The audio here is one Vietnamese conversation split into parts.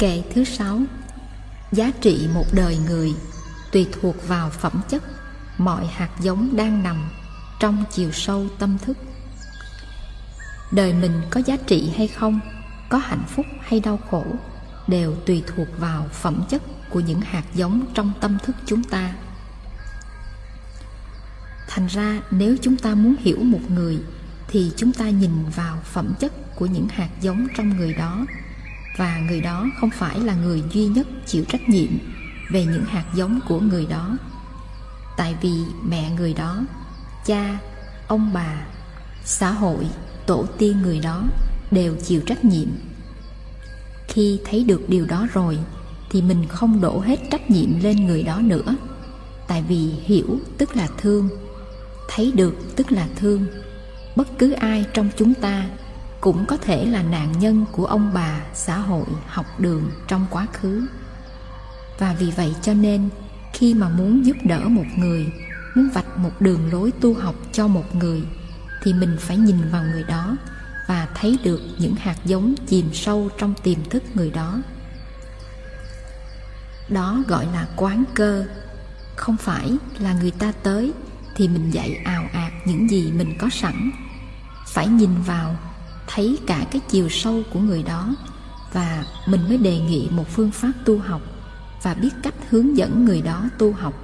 Kệ thứ sáu Giá trị một đời người tùy thuộc vào phẩm chất mọi hạt giống đang nằm trong chiều sâu tâm thức. Đời mình có giá trị hay không, có hạnh phúc hay đau khổ đều tùy thuộc vào phẩm chất của những hạt giống trong tâm thức chúng ta. Thành ra nếu chúng ta muốn hiểu một người thì chúng ta nhìn vào phẩm chất của những hạt giống trong người đó và người đó không phải là người duy nhất chịu trách nhiệm về những hạt giống của người đó. Tại vì mẹ người đó, cha, ông bà, xã hội, tổ tiên người đó đều chịu trách nhiệm. Khi thấy được điều đó rồi, thì mình không đổ hết trách nhiệm lên người đó nữa. Tại vì hiểu tức là thương, thấy được tức là thương. Bất cứ ai trong chúng ta cũng có thể là nạn nhân của ông bà xã hội học đường trong quá khứ. Và vì vậy cho nên, khi mà muốn giúp đỡ một người, muốn vạch một đường lối tu học cho một người, thì mình phải nhìn vào người đó và thấy được những hạt giống chìm sâu trong tiềm thức người đó. Đó gọi là quán cơ. Không phải là người ta tới thì mình dạy ào ạt những gì mình có sẵn. Phải nhìn vào thấy cả cái chiều sâu của người đó và mình mới đề nghị một phương pháp tu học và biết cách hướng dẫn người đó tu học.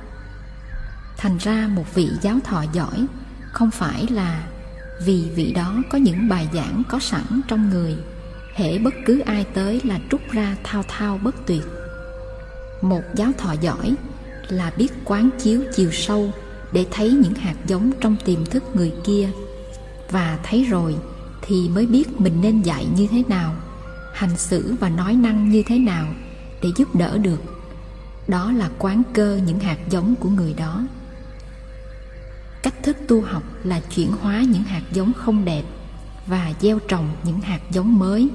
Thành ra một vị giáo thọ giỏi không phải là vì vị đó có những bài giảng có sẵn trong người, hễ bất cứ ai tới là trút ra thao thao bất tuyệt. Một giáo thọ giỏi là biết quán chiếu chiều sâu để thấy những hạt giống trong tiềm thức người kia và thấy rồi thì mới biết mình nên dạy như thế nào, hành xử và nói năng như thế nào để giúp đỡ được. Đó là quán cơ những hạt giống của người đó. Cách thức tu học là chuyển hóa những hạt giống không đẹp và gieo trồng những hạt giống mới,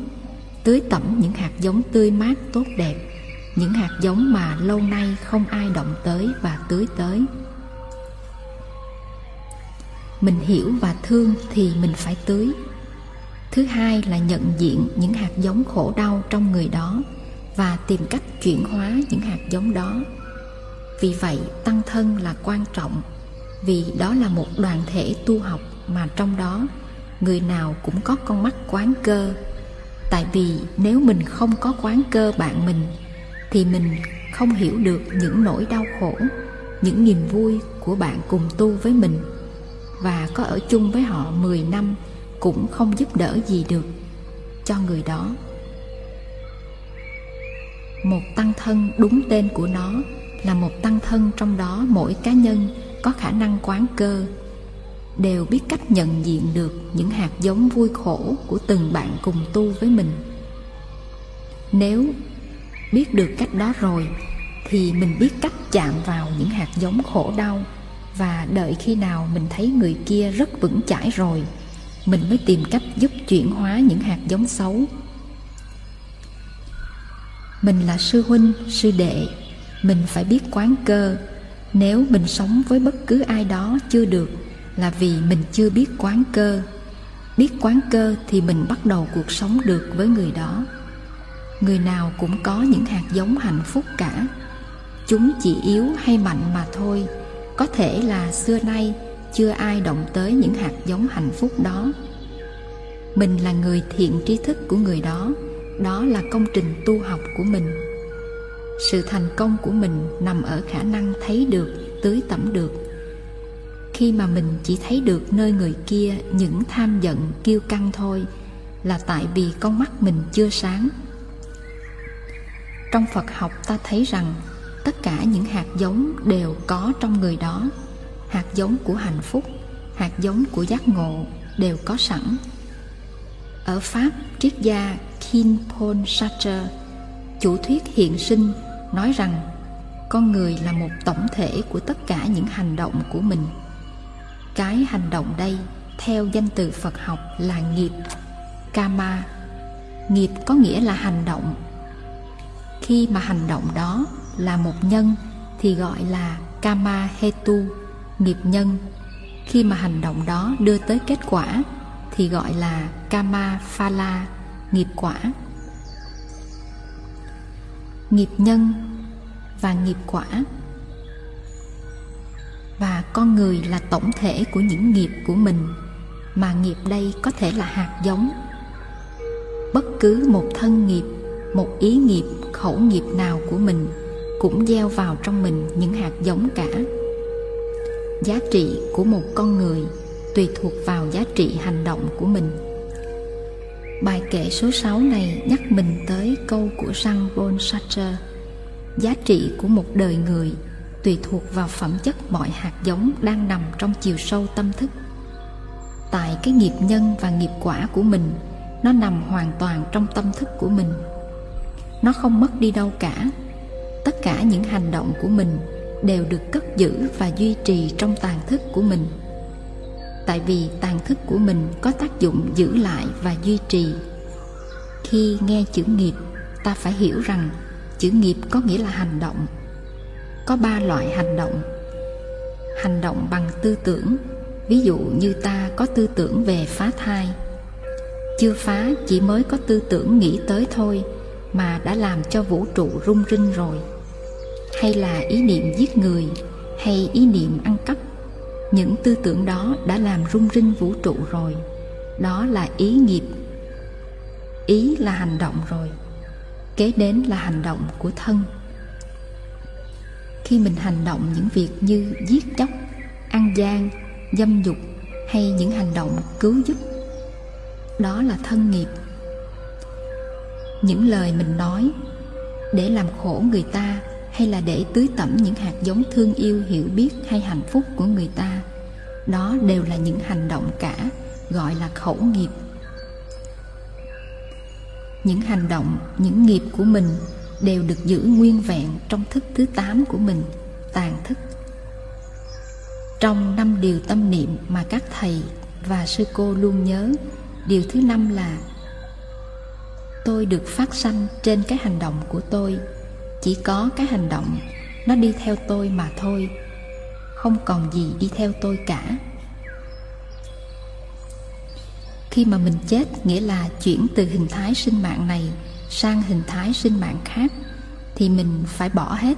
tưới tẩm những hạt giống tươi mát tốt đẹp, những hạt giống mà lâu nay không ai động tới và tưới tới. Mình hiểu và thương thì mình phải tưới thứ hai là nhận diện những hạt giống khổ đau trong người đó và tìm cách chuyển hóa những hạt giống đó. Vì vậy, tăng thân là quan trọng, vì đó là một đoàn thể tu học mà trong đó, người nào cũng có con mắt quán cơ. Tại vì nếu mình không có quán cơ bạn mình, thì mình không hiểu được những nỗi đau khổ, những niềm vui của bạn cùng tu với mình. Và có ở chung với họ 10 năm cũng không giúp đỡ gì được cho người đó. Một tăng thân đúng tên của nó là một tăng thân trong đó mỗi cá nhân có khả năng quán cơ, đều biết cách nhận diện được những hạt giống vui khổ của từng bạn cùng tu với mình. Nếu biết được cách đó rồi, thì mình biết cách chạm vào những hạt giống khổ đau, và đợi khi nào mình thấy người kia rất vững chãi rồi mình mới tìm cách giúp chuyển hóa những hạt giống xấu. Mình là sư huynh, sư đệ. Mình phải biết quán cơ. Nếu mình sống với bất cứ ai đó chưa được, là vì mình chưa biết quán cơ. Biết quán cơ thì mình bắt đầu cuộc sống được với người đó. Người nào cũng có những hạt giống hạnh phúc cả. Chúng chỉ yếu hay mạnh mà thôi. Có thể là xưa nay chưa ai động tới những hạt giống hạnh phúc đó. Mình là người thiện trí thức của người đó. Đó là công trình tu học của mình. Sự thành công của mình nằm ở khả năng thấy được, tưới tẩm được. Khi mà mình chỉ thấy được nơi người kia những tham giận, kiêu căng thôi là tại vì con mắt mình chưa sáng. Trong phật học ta thấy rằng tất cả những hạt giống đều có trong người đó hạt giống của hạnh phúc, hạt giống của giác ngộ đều có sẵn. Ở pháp, triết gia Kinpon Sartre chủ thuyết hiện sinh nói rằng con người là một tổng thể của tất cả những hành động của mình. Cái hành động đây, theo danh từ phật học là nghiệp kama nghiệp có nghĩa là hành động. Khi mà hành động đó là một nhân thì gọi là kama hetu nghiệp nhân. Khi mà hành động đó đưa tới kết quả, thì gọi là kama phala nghiệp quả. Nghiệp nhân và nghiệp quả. Và con người là tổng thể của những nghiệp của mình, mà nghiệp đây có thể là hạt giống. Bất cứ một thân nghiệp, một ý nghiệp, khẩu nghiệp nào của mình cũng gieo vào trong mình những hạt giống cả giá trị của một con người tùy thuộc vào giá trị hành động của mình. Bài kệ số 6 này nhắc mình tới câu của Jean Paul Sartre, giá trị của một đời người tùy thuộc vào phẩm chất mọi hạt giống đang nằm trong chiều sâu tâm thức. Tại cái nghiệp nhân và nghiệp quả của mình, nó nằm hoàn toàn trong tâm thức của mình. Nó không mất đi đâu cả. Tất cả những hành động của mình đều được cất giữ và duy trì trong tàn thức của mình. Tại vì tàn thức của mình có tác dụng giữ lại và duy trì. Khi nghe chữ nghiệp, ta phải hiểu rằng chữ nghiệp có nghĩa là hành động. Có ba loại hành động. Hành động bằng tư tưởng, ví dụ như ta có tư tưởng về phá thai. Chưa phá, chỉ mới có tư tưởng nghĩ tới thôi mà đã làm cho vũ trụ rung rinh rồi hay là ý niệm giết người, hay ý niệm ăn cắp. Những tư tưởng đó đã làm rung rinh vũ trụ rồi. Đó là ý nghiệp. Ý là hành động rồi. Kế đến là hành động của thân. Khi mình hành động những việc như giết chóc, ăn gian, dâm dục hay những hành động cứu giúp, đó là thân nghiệp. Những lời mình nói để làm khổ người ta hay là để tưới tẩm những hạt giống thương yêu, hiểu biết hay hạnh phúc của người ta? Đó đều là những hành động cả, gọi là khẩu nghiệp. Những hành động, những nghiệp của mình đều được giữ nguyên vẹn trong thức thứ tám của mình, tàn thức. Trong năm điều tâm niệm mà các thầy và sư cô luôn nhớ, điều thứ năm là, tôi được phát sanh trên cái hành động của tôi chỉ có cái hành động, nó đi theo tôi mà thôi. Không còn gì đi theo tôi cả. Khi mà mình chết, nghĩa là chuyển từ hình thái sinh mạng này sang hình thái sinh mạng khác, thì mình phải bỏ hết.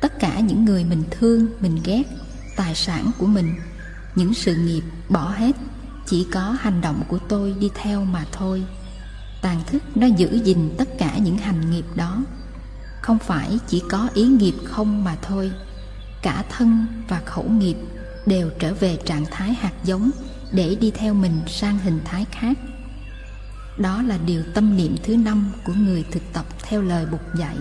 Tất cả những người mình thương, mình ghét, tài sản của mình, những sự nghiệp, bỏ hết. Chỉ có hành động của tôi đi theo mà thôi. Tàn thức nó giữ gìn tất cả những hành nghiệp đó không phải chỉ có ý nghiệp không mà thôi. Cả thân và khẩu nghiệp đều trở về trạng thái hạt giống để đi theo mình sang hình thái khác. Đó là điều tâm niệm thứ năm của người thực tập theo lời bục dạy.